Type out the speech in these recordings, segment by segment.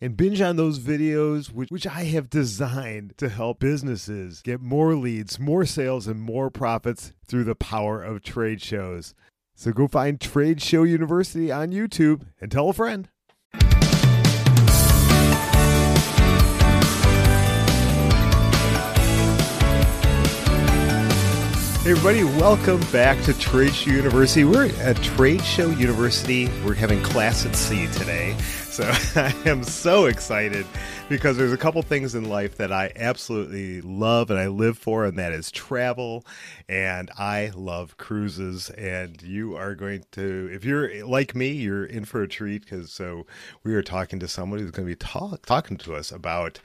and binge on those videos, which, which I have designed to help businesses get more leads, more sales, and more profits through the power of trade shows. So go find Trade Show University on YouTube and tell a friend. Hey everybody, welcome back to Trade Show University. We're at Trade Show University. We're having class at sea today. So I am so excited because there's a couple things in life that I absolutely love and I live for, and that is travel. And I love cruises. And you are going to, if you're like me, you're in for a treat because so we are talking to someone who's going to be talk, talking to us about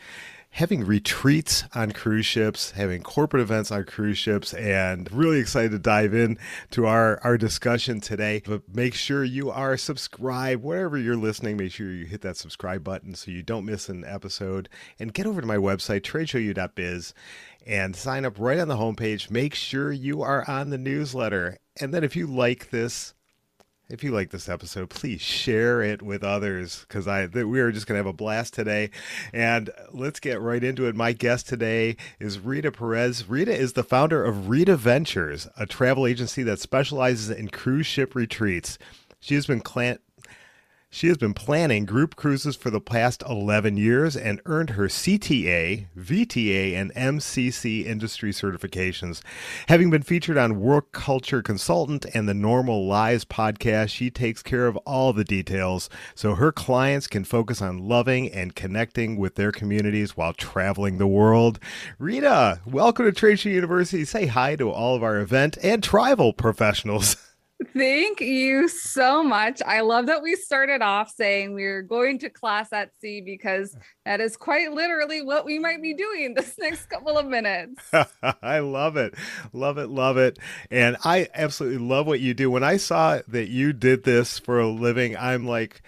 having retreats on cruise ships, having corporate events on cruise ships, and really excited to dive in to our, our discussion today. But make sure you are subscribed wherever you're listening. Make sure you hit that subscribe button so you don't miss an episode. And get over to my website, tradeshowu.biz, and sign up right on the homepage. Make sure you are on the newsletter. And then if you like this, if you like this episode, please share it with others because I we are just going to have a blast today. And let's get right into it. My guest today is Rita Perez. Rita is the founder of Rita Ventures, a travel agency that specializes in cruise ship retreats. She has been clan- she has been planning group cruises for the past 11 years and earned her CTA, VTA, and MCC industry certifications. Having been featured on Work Culture Consultant and the Normal Lives podcast, she takes care of all the details so her clients can focus on loving and connecting with their communities while traveling the world. Rita, welcome to Show University. Say hi to all of our event and travel professionals. Thank you so much. I love that we started off saying we are going to class at sea because that is quite literally what we might be doing this next couple of minutes. I love it. Love it. Love it. And I absolutely love what you do. When I saw that you did this for a living, I'm like,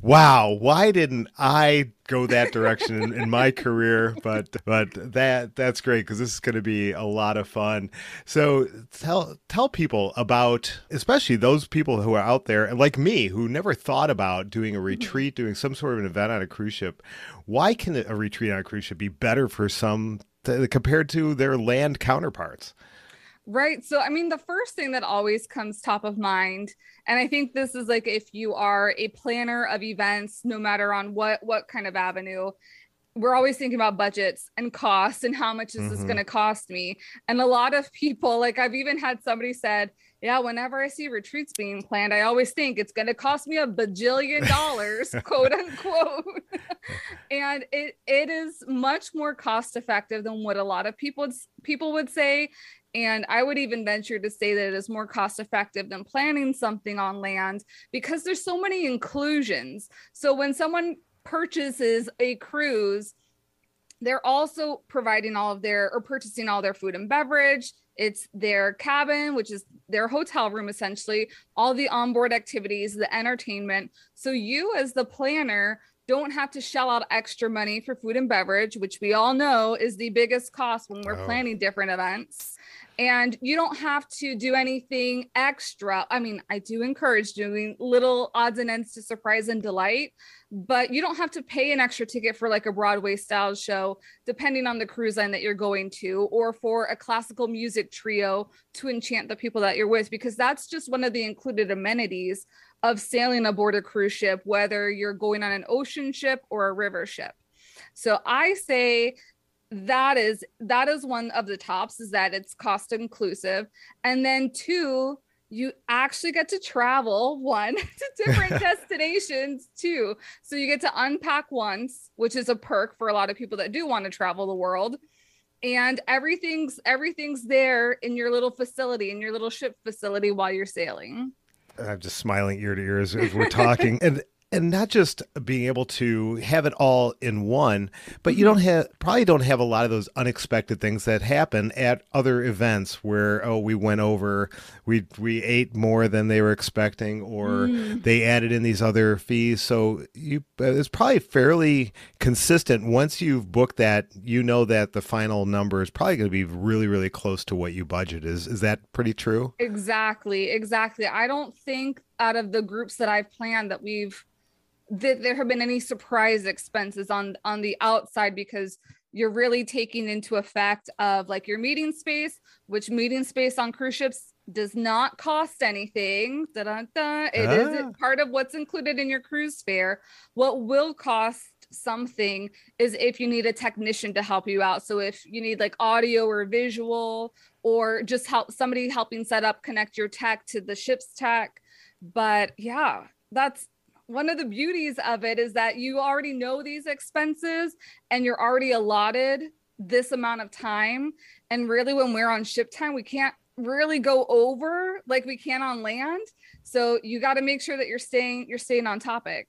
wow, why didn't I go that direction in, my career? But but that that's great because this is going to be a lot of fun. So tell tell people about, especially those people who are out there like me who never thought about doing a mm-hmm. retreat, doing some sort of an event on a cruise ship. Why can a retreat on a cruise ship be better for some to, compared to their land counterparts? Right. So, I mean, the first thing that always comes top of mind, and I think this is like if you are a planner of events, no matter on what what kind of avenue, we're always thinking about budgets and costs and how much is mm-hmm. this going to cost me. And a lot of people, like I've even had somebody said, yeah, whenever I see retreats being planned, I always think it's going to cost me a bajillion dollars, quote unquote. and it it is much more cost effective than what a lot of people people would say. And I would even venture to say that it is more cost effective than planning something on land because there's so many inclusions. So when someone purchases a cruise, they're also providing all of their or purchasing all their food and beverage. It's their cabin, which is their hotel room essentially, all the onboard activities, the entertainment. So you as the planner don't have to shell out extra money for food and beverage, which we all know is the biggest cost when we're oh. planning different events and you don't have to do anything extra. I mean, I do encourage doing little odds and ends to surprise and delight, but you don't have to pay an extra ticket for like a Broadway style show, depending on the cruise line that you're going to, or for a classical music trio to enchant the people that you're with, because that's just one of the included amenities of sailing aboard a cruise ship, whether you're going on an ocean ship or a river ship. So I say that is that is one of the tops is that it's cost inclusive. And then two you actually get to travel one to different destinations too. So you get to unpack once which is a perk for a lot of people that do want to travel the world. And everything's everything's there in your little facility in your little ship facility while you're sailing. I'm just smiling ear to ear as, as we're talking. And and not just being able to have it all in one, but you don't mm-hmm. have probably don't have a lot of those unexpected things that happen at other events where oh we went over we we ate more than they were expecting or mm. they added in these other fees. So you it's probably fairly consistent once you've booked that you know that the final number is probably going to be really really close to what you budget is is that pretty true? Exactly. Exactly. I don't think out of the groups that I've planned that we've that there have been any surprise expenses on on the outside because you're really taking into effect of like your meeting space which meeting space on cruise ships does not cost anything Da-da-da. It ah. is part of what's included in your cruise fare what will cost something is if you need a technician to help you out so if you need like audio or visual or just help somebody helping set up connect your tech to the ship's tech but yeah that's one of the beauties of it is that you already know these expenses and you're already allotted this amount of time. And really, when we're on ship time, we can't really go over like we can on land. So you got to make sure that you're staying you're staying on topic.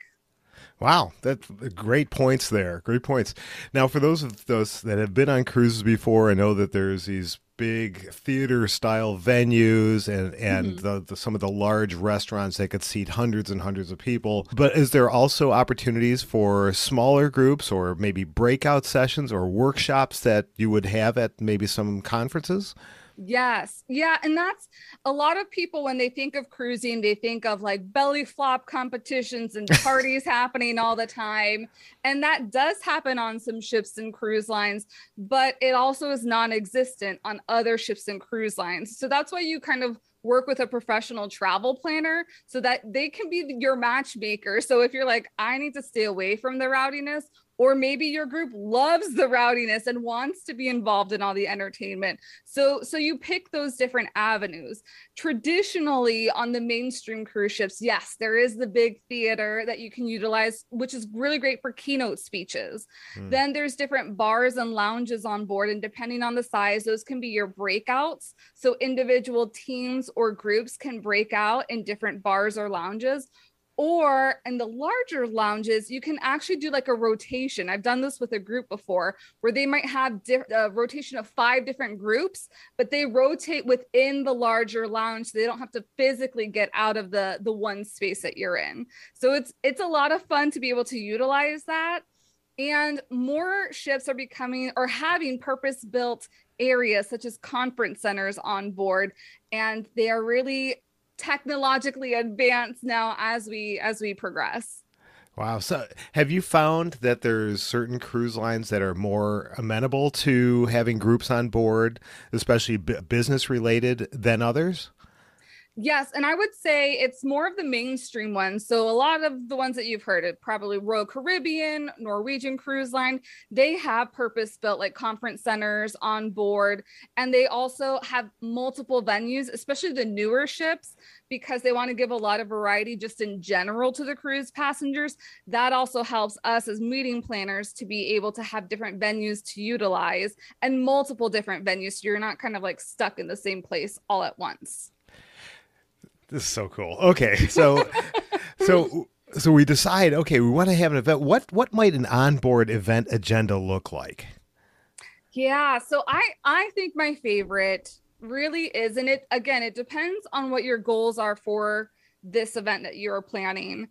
Wow, that's great points there. Great points. Now, for those of those that have been on cruises before, I know that there's these big theater style venues and and mm-hmm. the, the, some of the large restaurants that could seat hundreds and hundreds of people but is there also opportunities for smaller groups or maybe breakout sessions or workshops that you would have at maybe some conferences Yes. Yeah. And that's a lot of people when they think of cruising, they think of like belly flop competitions and parties happening all the time. And that does happen on some ships and cruise lines, but it also is non existent on other ships and cruise lines. So that's why you kind of work with a professional travel planner so that they can be your matchmaker. So if you're like, I need to stay away from the rowdiness, or maybe your group loves the rowdiness and wants to be involved in all the entertainment. So so you pick those different avenues. Traditionally on the mainstream cruise ships yes there is the big theater that you can utilize which is really great for keynote speeches. Mm. then there's different bars and lounges on board and depending on the size those can be your breakouts. So individual teams or groups can break out in different bars or lounges or in the larger lounges you can actually do like a rotation. I've done this with a group before where they might have a rotation of five different groups but they rotate within the larger lounge so they don't have to physically get out of the the one space that you're in. So it's it's a lot of fun to be able to utilize that. And more ships are becoming or having purpose built areas such as conference centers on board and they are really technologically advanced now as we as we progress. Wow. So have you found that there's certain cruise lines that are more amenable to having groups on board, especially b- business related than others? Yes, and I would say it's more of the mainstream ones. So a lot of the ones that you've heard, of, probably Royal Caribbean, Norwegian Cruise Line, they have purpose-built like conference centers on board, and they also have multiple venues, especially the newer ships, because they want to give a lot of variety just in general to the cruise passengers. That also helps us as meeting planners to be able to have different venues to utilize and multiple different venues, so you're not kind of like stuck in the same place all at once. This is so cool. Okay, so so so we decide. Okay, we want to have an event. What what might an onboard event agenda look like? Yeah, so I I think my favorite really is, and it again it depends on what your goals are for this event that you're planning.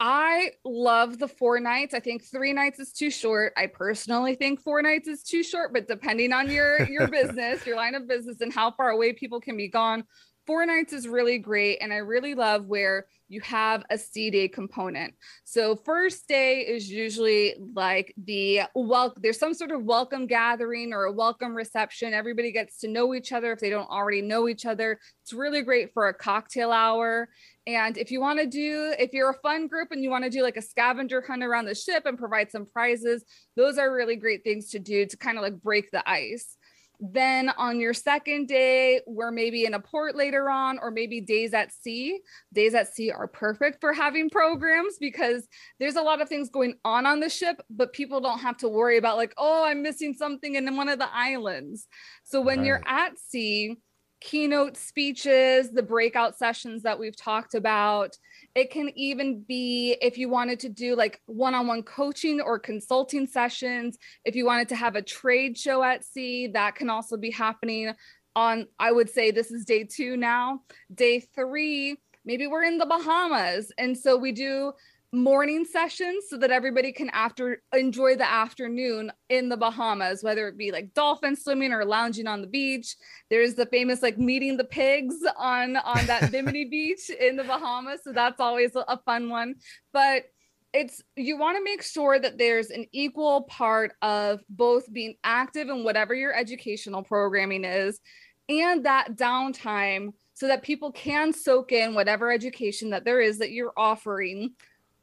I love the four nights. I think three nights is too short. I personally think four nights is too short, but depending on your your business, your line of business, and how far away people can be gone, four nights is really great. And I really love where you have a day component. So first day is usually like the well, there's some sort of welcome gathering or a welcome reception. Everybody gets to know each other if they don't already know each other. It's really great for a cocktail hour. And if you want to do, if you're a fun group and you want to do like a scavenger hunt around the ship and provide some prizes, those are really great things to do to kind of like break the ice. Then on your second day, we're maybe in a port later on, or maybe days at sea. Days at sea are perfect for having programs because there's a lot of things going on on the ship, but people don't have to worry about, like, oh, I'm missing something in one of the islands. So when right. you're at sea, keynote speeches, the breakout sessions that we've talked about. It can even be if you wanted to do like one on one coaching or consulting sessions. If you wanted to have a trade show at sea, that can also be happening on, I would say this is day two now. Day three, maybe we're in the Bahamas. And so we do morning sessions so that everybody can after enjoy the afternoon in the Bahamas, whether it be like dolphin swimming or lounging on the beach. There's the famous like meeting the pigs on on that Bimini beach in the Bahamas, so that's always a fun one. But it's you want to make sure that there's an equal part of both being active in whatever your educational programming is and that downtime so that people can soak in whatever education that there is that you're offering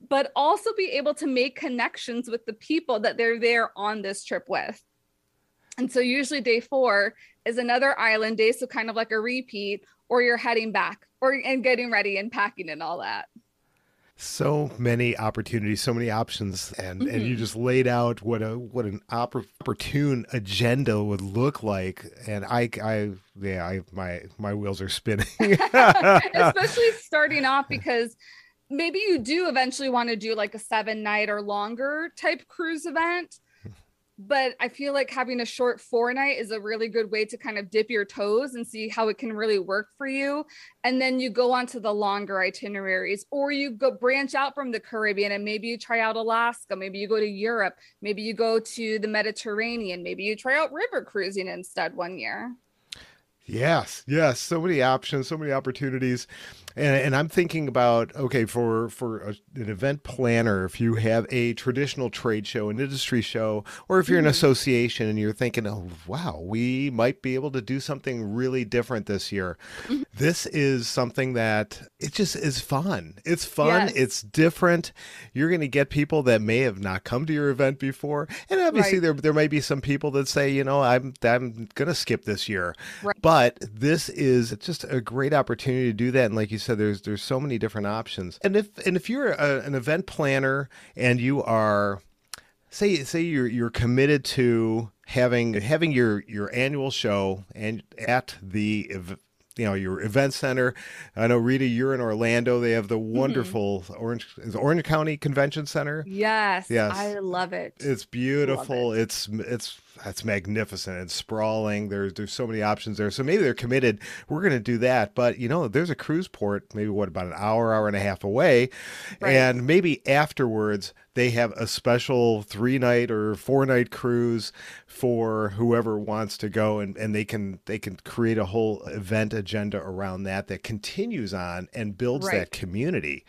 but also be able to make connections with the people that they're there on this trip with. And so usually day 4 is another island day so kind of like a repeat or you're heading back or and getting ready and packing and all that so many opportunities so many options and mm-hmm. and you mm-hmm. just laid out what a what an opportune agenda would look like and i i yeah i my my wheels are spinning especially starting off because maybe you do eventually want to do like a seven night or longer type cruise event but I feel like having a short four night is a really good way to kind of dip your toes and see how it can really work for you. And then you go on to the longer itineraries, or you go branch out from the Caribbean and maybe you try out Alaska, maybe you go to Europe, maybe you go to the Mediterranean, maybe you try out river cruising instead one year. Yes, yes, so many options, so many opportunities and, and I'm thinking about okay for for a, an event planner, if you have a traditional trade show, an industry show, or if you're an mm-hmm. association and you're thinking, oh wow, we might be able to do something really different this year. Mm-hmm. This is something that it just is fun. It's fun. Yes. It's different. You're going to get people that may have not come to your event before, and obviously right. there there might be some people that say, you know, I'm I'm going to skip this year, right. but this is just a great opportunity to do that. And like you said, there's there's so many different options. And if and if you're a, an event planner and you are say say you're you're committed to having having your your annual show and at the you know your event center. I know Rita, you're in Orlando. They have the mm-hmm. wonderful mm-hmm. Orange Orange County Convention Center. Yes, yes, I love it. It's beautiful. It. It's it's that's magnificent and sprawling. There's there's so many options there. So maybe they're committed. We're going to do that. But you know, there's a cruise port, maybe what about an hour, hour and a half away, right. and maybe afterwards they have a special three night or four night cruise for whoever wants to go, and and they can they can create a whole event agenda around that that continues on and builds right. that community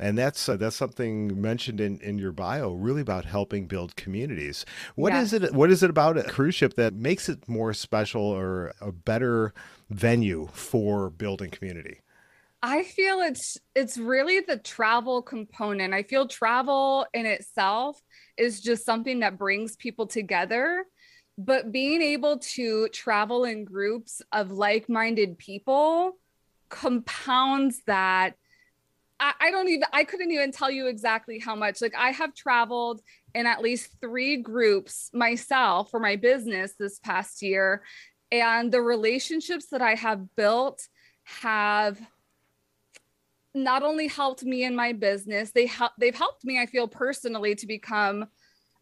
and that's uh, that's something mentioned in, in your bio really about helping build communities. What is it what is it about a cruise ship that makes it more special or a better venue for building community? I feel it's it's really the travel component. I feel travel in itself is just something that brings people together, but being able to travel in groups of like-minded people compounds that I, I don't even I couldn't even tell you exactly how much. Like I have traveled in at least three groups myself for my business this past year. And the relationships that I have built have not only helped me in my business, they help they've helped me, I feel personally, to become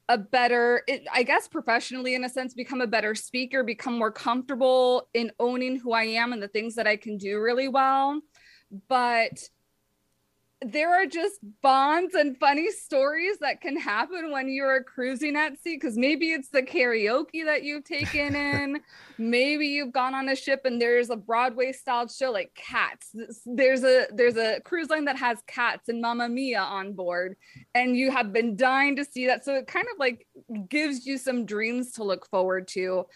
a better, I guess professionally in a sense, become a better speaker, become more comfortable in owning who I am and the things that I can do really well. But there are just bonds and funny stories that can happen when you're cruising at sea because maybe it's the karaoke that you've taken in. Maybe you've gone on a ship and there's a broadway style show like cats. There's a there's a cruise line that has cats and Mamma Mia on board and you have been dying to see that. So it kind of like gives you some dreams to look forward to.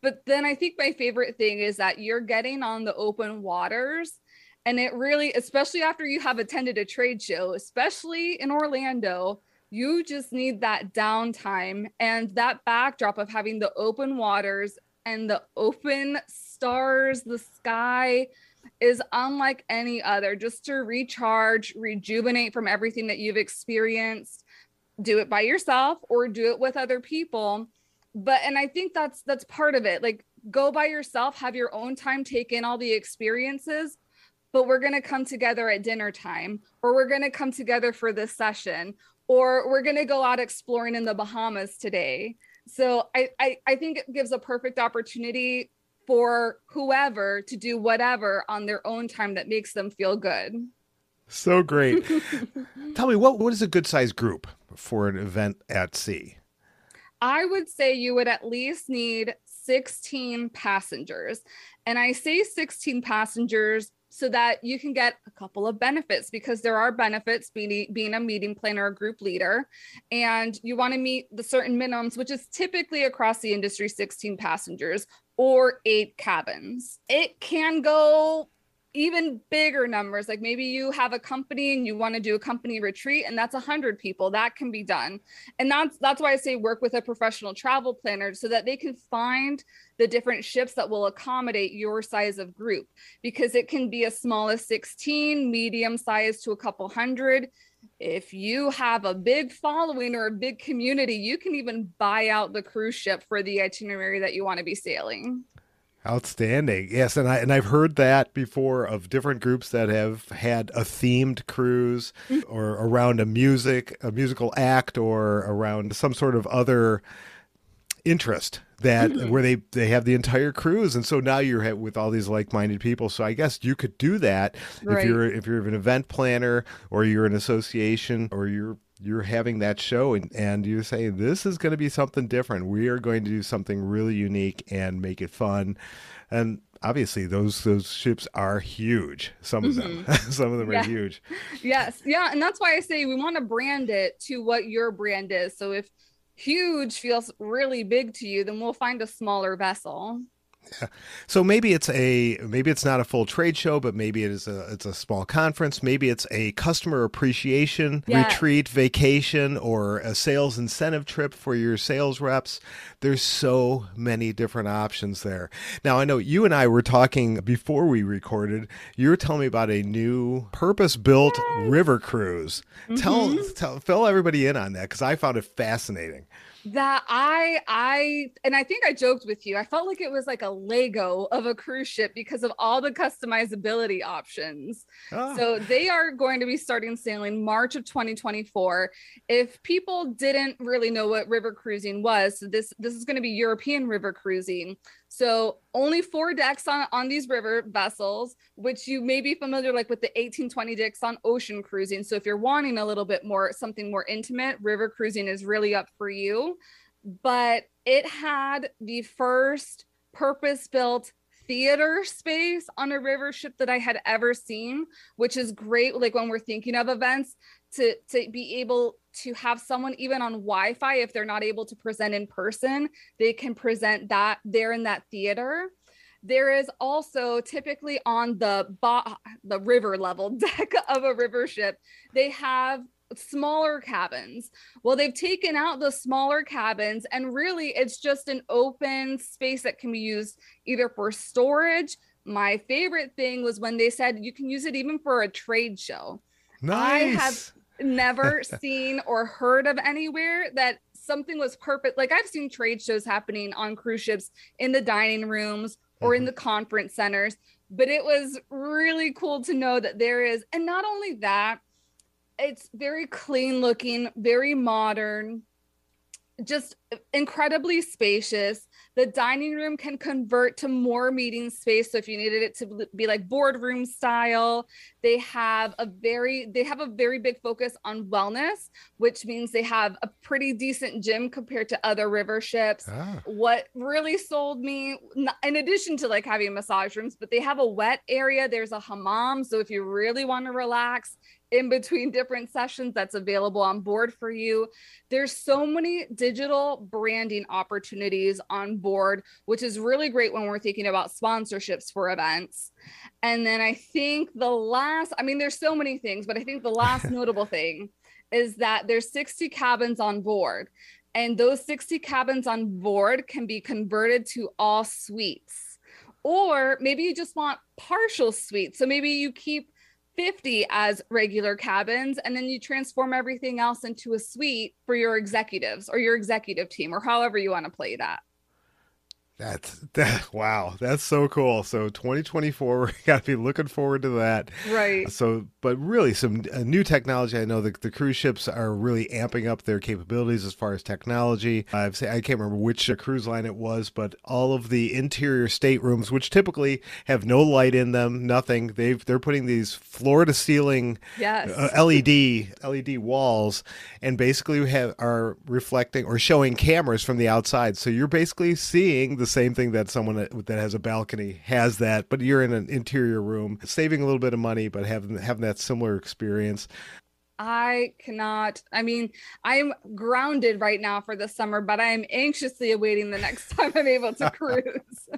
But then i think my favorite thing is that you're getting on the open waters and it really, especially after you have attended a trade show, especially in Orlando, you just need that downtime and that backdrop of having the open waters and the open stars, the sky is unlike any other. Just to recharge, rejuvenate from everything that you've experienced. Do it by yourself or do it with other people. But and I think that's that's part of it. Like go by yourself, have your own time, take in all the experiences, but we're going to come together at dinner time, or we're going to come together for this session, or we're going to go out exploring in the Bahamas today. So I, I, I think it gives a perfect opportunity for whoever to do whatever on their own time that makes them feel good. So great. Tell me what what is a good sized group for an event at sea? I would say you would at least need 16 passengers. And I say 16 passengers so that you can get a couple of benefits because there are benefits being, being a meeting planner or group leader. And you want to meet the certain minimums, which is typically across the industry 16 passengers or eight cabins. It can go even bigger numbers like maybe you have a company and you want to do a company retreat and that's 100 people that can be done. And that's that's why i say work with a professional travel planner so that they can find the different ships that will accommodate your size of group. Because it can be as small as 16 medium size to a couple hundred. If you have a big following or a big community you can even buy out the cruise ship for the itinerary that you want to be sailing Outstanding. Yes, and I and I've heard that before of different groups that have had a themed cruise or around a music, a musical act or around some sort of other interest that mm-hmm. where they they have the entire cruise and so now you're with all these like-minded people so i guess you could do that right. if you're if you're an event planner or you're an association or you're you're having that show and, and you say this is going to be something different. We are going to do something really unique and make it fun. And obviously those those ships are huge some of mm-hmm. them some of them yeah. are huge. Yes. Yeah and that's why i say we want to brand it to what your brand is. So if huge feels really big to you then we'll find a smaller vessel yeah. So maybe it's a maybe it's not a full trade show, but maybe it is a it's a small conference. Maybe it's a customer appreciation yes. retreat, vacation, or a sales incentive trip for your sales reps. There's so many different options there. Now I know you and I were talking before we recorded. You were telling me about a new purpose-built river cruise. Mm-hmm. Tell tell fill everybody in on that because I found it fascinating that I I and I think I joked with you. I felt like it was like a Lego of a cruise ship because of all the customizability options. Oh. So they are going to be starting sailing March of 2024. If people didn't really know what river cruising was, so this this is going to be European river cruising. So only four decks on, on these river vessels, which you may be familiar like with the 1820 decks on ocean cruising. So if you're wanting a little bit more something more intimate, river cruising is really up for you. But it had the first purpose-built theater space on a river ship that I had ever seen, which is great. Like when we're thinking of events, to to be able to have someone even on Wi-Fi if they're not able to present in person, they can present that there in that theater. There is also typically on the bo- the river level deck of a river ship, they have smaller cabins. Well, they've taken out the smaller cabins and really it's just an open space that can be used either for storage. My favorite thing was when they said you can use it even for a trade show. Nice. I have never seen or heard of anywhere that something was perfect. Like I've seen trade shows happening on cruise ships in the dining rooms or mm-hmm. in the conference centers, but it was really cool to know that there is, and not only that, it's very clean looking, very modern, just incredibly spacious. The dining room can convert to more meeting space. So if you needed it to be like boardroom style, they have a very they have a very big focus on wellness, which means they have a pretty decent gym compared to other river ships. Ah. What really sold me, in addition to like having massage rooms, but they have a wet area. There's a hammam, so if you really want to relax, in between different sessions that's available on board for you. There's so many digital branding opportunities on board, which is really great when we're thinking about sponsorships for events. And then I think the last, I mean, there's so many things, but I think the last notable thing is that there's 60 cabins on board. And those 60 cabins on board can be converted to all suites. Or maybe you just want partial suites. So maybe you keep 50 as regular cabins and then you transform everything else into a suite for your executives or your executive team or however you want to play that That's that. Wow, that's so cool. So 2024, we got to be looking forward to that. Right. So, but really, some uh, new technology. I know the, the cruise ships are really amping up their capabilities as far as technology. I've say I can't remember which uh, cruise line it was, but all of the interior staterooms, which typically have no light in them, nothing. They've they're putting these floor to ceiling yes. uh, LED LED walls, and basically have are reflecting or showing cameras from the outside. So you're basically seeing the the same thing that someone that, that has a balcony has that, but you're in an interior room, saving a little bit of money, but having having that similar experience. I cannot. I mean, I'm grounded right now for the summer, but I am anxiously awaiting the next time I'm able to cruise.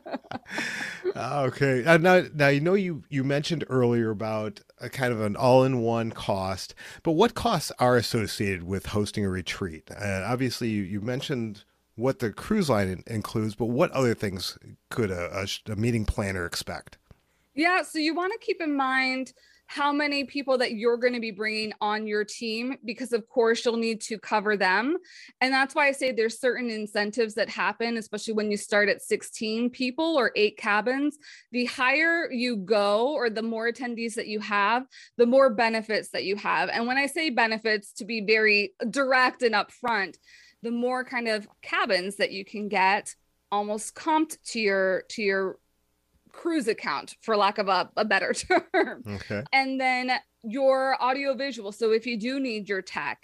okay. Uh, now, now you know you you mentioned earlier about a kind of an all-in-one cost, but what costs are associated with hosting a retreat? Uh, obviously, you, you mentioned what the cruise line includes, but what other things could a, a, a meeting planner expect? Yeah, so you want to keep in mind how many people that you're going to be bringing on your team because of course you'll need to cover them. And that's why i say there's certain incentives that happen especially when you start at 16 people or 8 cabins. The higher you go or the more attendees that you have the more benefits that you have. And when i say benefits to be very direct and upfront the more kind of cabins that you can get almost comped to your to your cruise account for lack of a, a better term. Okay. And then your audio visual so if you do need your tech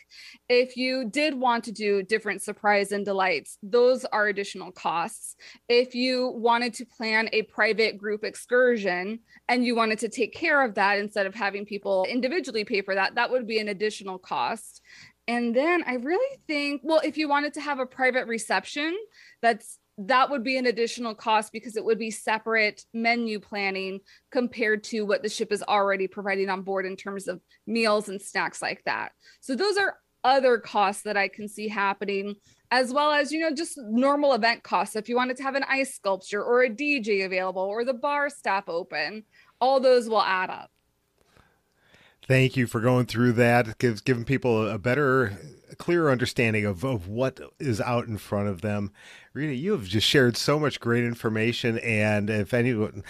if you did want to do different surprise and delights those are additional costs. If you wanted to plan a private group excursion and you wanted to take care of that instead of having people individually pay for that that would be an additional cost and then I really think, well, if you wanted to have a private reception, that's that would be an additional cost because it would be separate menu planning compared to what the ship is already providing on board in terms of meals and snacks like that. So those are other costs that I can see happening as well as you know just normal event costs if you wanted to have an ice sculpture or a DJ available or the bar staff open all those will add up Thank you for going through that. It gives giving people a better, clearer understanding of, of what is out in front of them. Rita, you have just shared so much great information, and if anyone,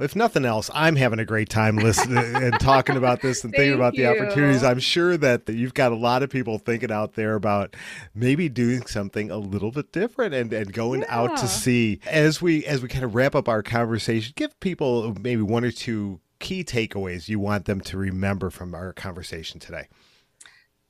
if nothing else, I'm having a great time listening and talking about this and thinking about you. the opportunities. I'm sure that, that you've got a lot of people thinking out there about maybe doing something a little bit different and, and going yeah. out to sea. As we as we kind of wrap up our conversation, give people maybe one or two key takeaways you want them to remember from our conversation today?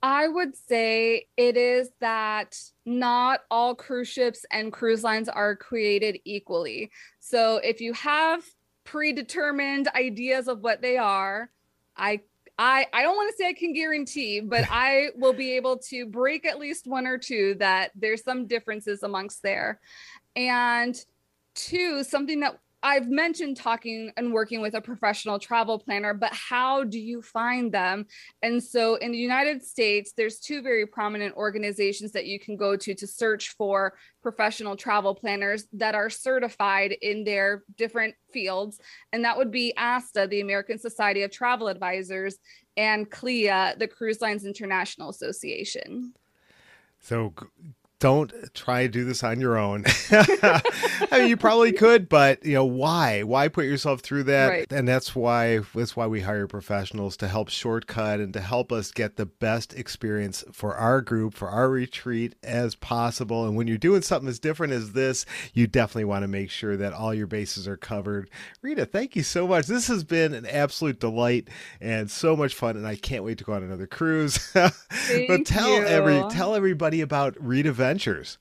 I would say it is that not all cruise ships and cruise lines are created equally. So if you have predetermined ideas of what they are, I I I don't want to say I can guarantee, but I will be able to break at least one or two that there's some differences amongst there. And two, something that I've mentioned talking and working with a professional travel planner, but how do you find them? And so in the United States, there's two very prominent organizations that you can go to to search for professional travel planners that are certified in their different fields. And that would be ASTA, the American Society of Travel Advisors, and CLIA, the Cruise Lines International Association. So don't try to do this on your own. I mean, you probably could, but you know why? Why put yourself through that? Right. And that's why that's why we hire professionals to help shortcut and to help us get the best experience for our group, for our retreat as possible. And when you're doing something as different as this, you definitely want to make sure that all your bases are covered. Rita, thank you so much. This has been an absolute delight and so much fun, and I can't wait to go on another cruise. but tell you. every tell everybody about Rita Ventures.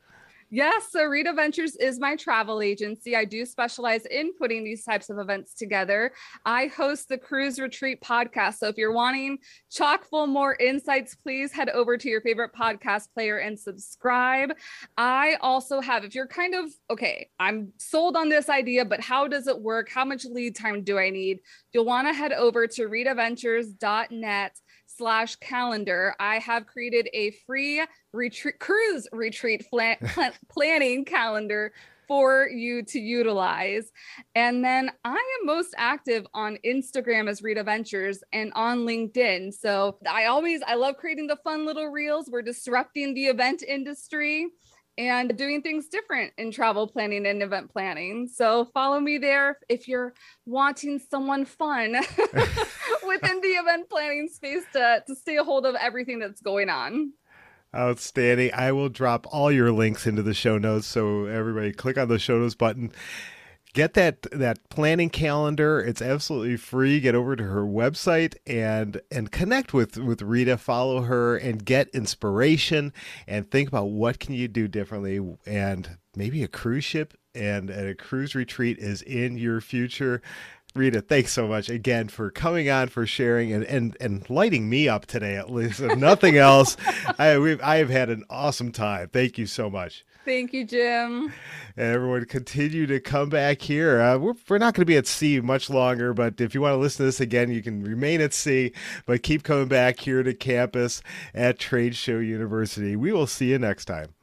Yes, so Rita Ventures is my travel agency. I do specialize in putting these types of events together. I host the Cruise Retreat podcast. So if you're wanting chock full more insights, please head over to your favorite podcast player and subscribe. I also have, if you're kind of okay, I'm sold on this idea, but how does it work? How much lead time do I need? You'll want to head over to ritaventures.net slash calendar, I have created a free retreat cruise retreat flan- planning calendar for you to utilize. And then I am most active on Instagram as Rita Ventures and on LinkedIn. So I always I love creating the fun little reels. We're disrupting the event industry and doing things different in travel planning and event planning. So follow me there if you're wanting someone fun within the event planning space to, to stay a hold of everything that's going on. Outstanding. I will drop all your links into the show notes. So everybody click on the show notes button get that that planning calendar. It's absolutely free. Get over to her website and and connect with with Rita. Follow her and get inspiration and think about what can you do differently. And maybe a cruise ship and, and a cruise retreat is in your future. Rita, thanks so much again for coming on, for sharing, and and, and lighting me up today. At least, if nothing else, I we've, I have had an awesome time. Thank you so much. Thank you, Jim. And everyone, continue to come back here. Uh, we're, we're not going to be at sea much longer, but if you want to listen to this again, you can remain at sea, but keep coming back here to campus at Trade Show University. We will see you next time.